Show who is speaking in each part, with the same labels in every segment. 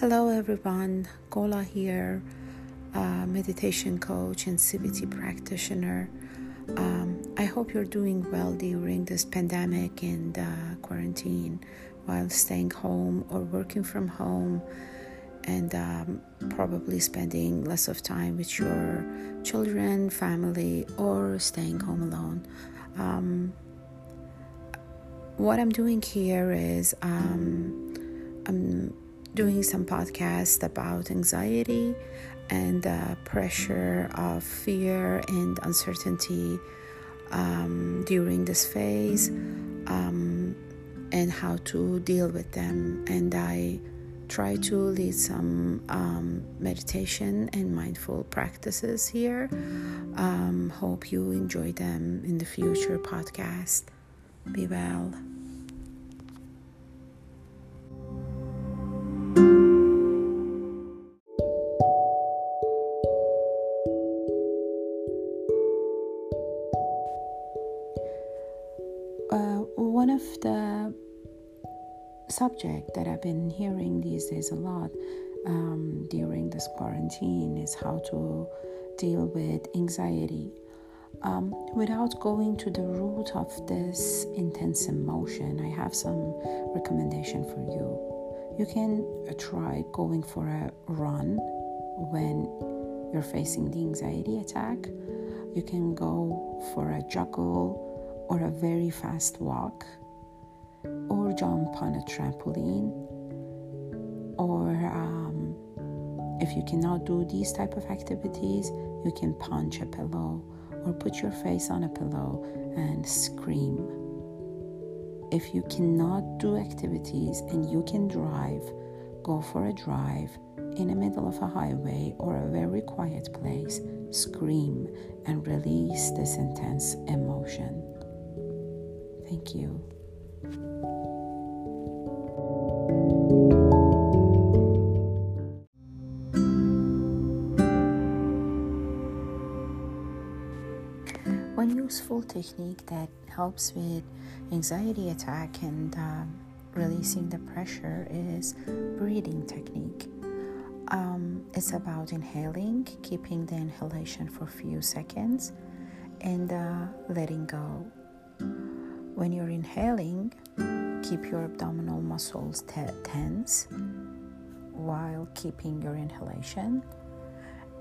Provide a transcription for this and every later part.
Speaker 1: Hello, everyone. Gola here, uh, meditation coach and CBT practitioner. Um, I hope you're doing well during this pandemic and uh, quarantine while staying home or working from home and um, probably spending less of time with your children, family, or staying home alone. Um, what I'm doing here is um, I'm doing some podcasts about anxiety and the pressure of fear and uncertainty um, during this phase um, and how to deal with them. And I try to lead some um, meditation and mindful practices here. Um, hope you enjoy them in the future podcast. Be well. One of the subject that I've been hearing these days a lot um, during this quarantine is how to deal with anxiety um, without going to the root of this intense emotion. I have some recommendation for you. You can uh, try going for a run when you're facing the anxiety attack. You can go for a juggle or a very fast walk, or jump on a trampoline, or um, if you cannot do these type of activities, you can punch a pillow or put your face on a pillow and scream. If you cannot do activities and you can drive, go for a drive in the middle of a highway or a very quiet place, scream and release this intense emotion. Thank you. One useful technique that helps with anxiety attack and um, releasing the pressure is breathing technique. Um, it's about inhaling, keeping the inhalation for a few seconds, and uh, letting go. When you're inhaling, keep your abdominal muscles tense while keeping your inhalation.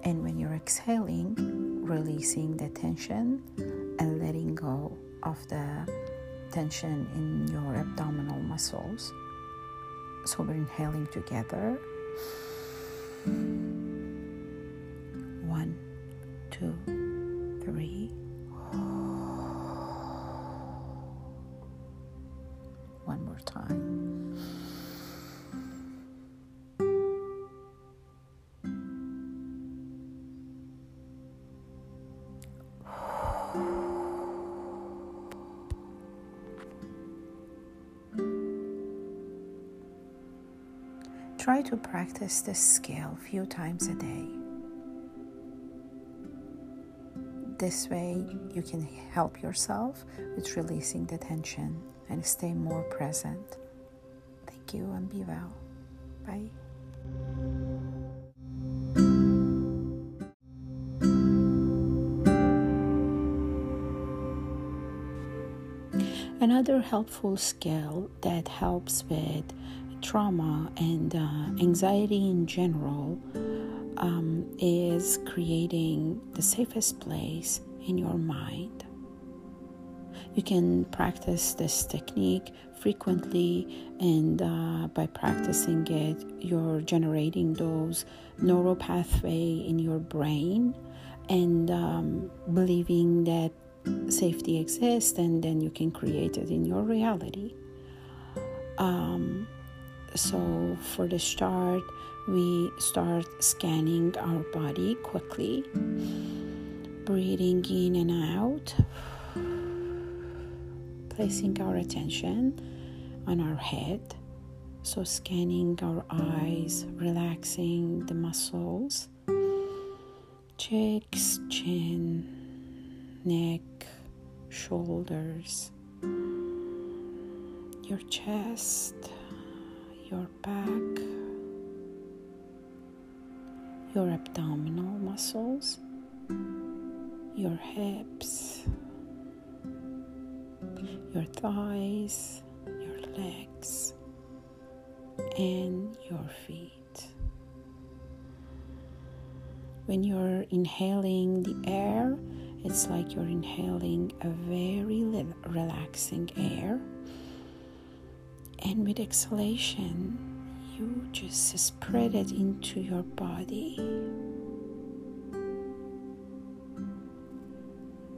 Speaker 1: And when you're exhaling, releasing the tension and letting go of the tension in your abdominal muscles. So we're inhaling together. Try to practice this skill few times a day. This way, you can help yourself with releasing the tension and stay more present. Thank you and be well. Bye. Another helpful skill that helps with trauma and uh, anxiety in general um, is creating the safest place in your mind. You can practice this technique frequently, and uh, by practicing it, you're generating those neural pathway in your brain and um, believing that safety exists, and then you can create it in your reality. Um, so, for the start, we start scanning our body quickly, breathing in and out, placing our attention on our head. So, scanning our eyes, relaxing the muscles, cheeks, chin, neck, shoulders, your chest, your back, your abdominal muscles, your hips, your thighs, your legs, and your feet. When you're inhaling the air, it's like you're inhaling a very relaxing air. And with exhalation, you just spread it into your body.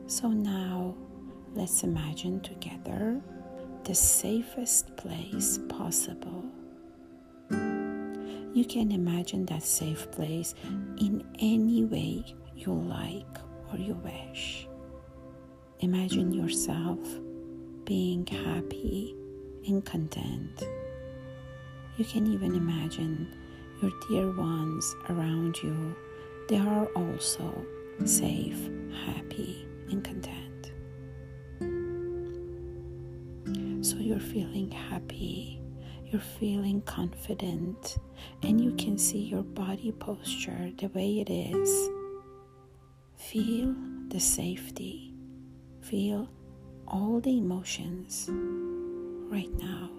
Speaker 1: So now let's imagine together the safest place possible you can imagine that safe place in any way you like or you wish. Imagine yourself being happy and content. You can even imagine your dear ones around you. They are also safe, happy, and content. So you're feeling happy you're feeling confident and you can see your body posture the way it is. Feel the safety. Feel all the emotions right now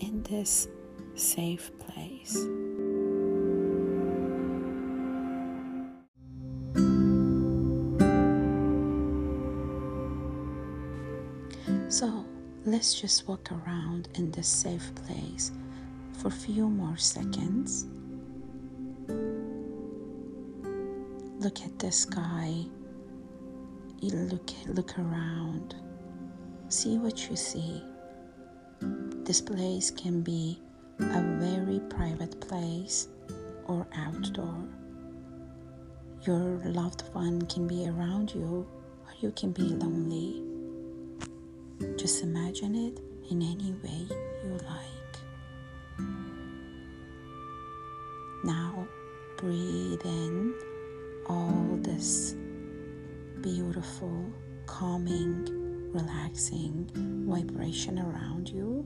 Speaker 1: in this safe place. So, let's just walk around in this safe place for a few more seconds. Look at the sky. You look look around. See what you see. This place can be a very private place or outdoor. Your loved one can be around you or you can be lonely. Just imagine it in any way you like. Now breathe in all this beautiful, calming, relaxing vibration around you.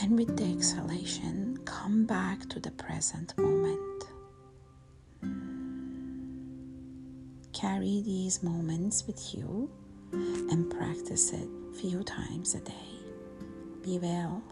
Speaker 1: And with the exhalation, come back to the present moment. Carry these moments with you and practice it few times a day. Be well.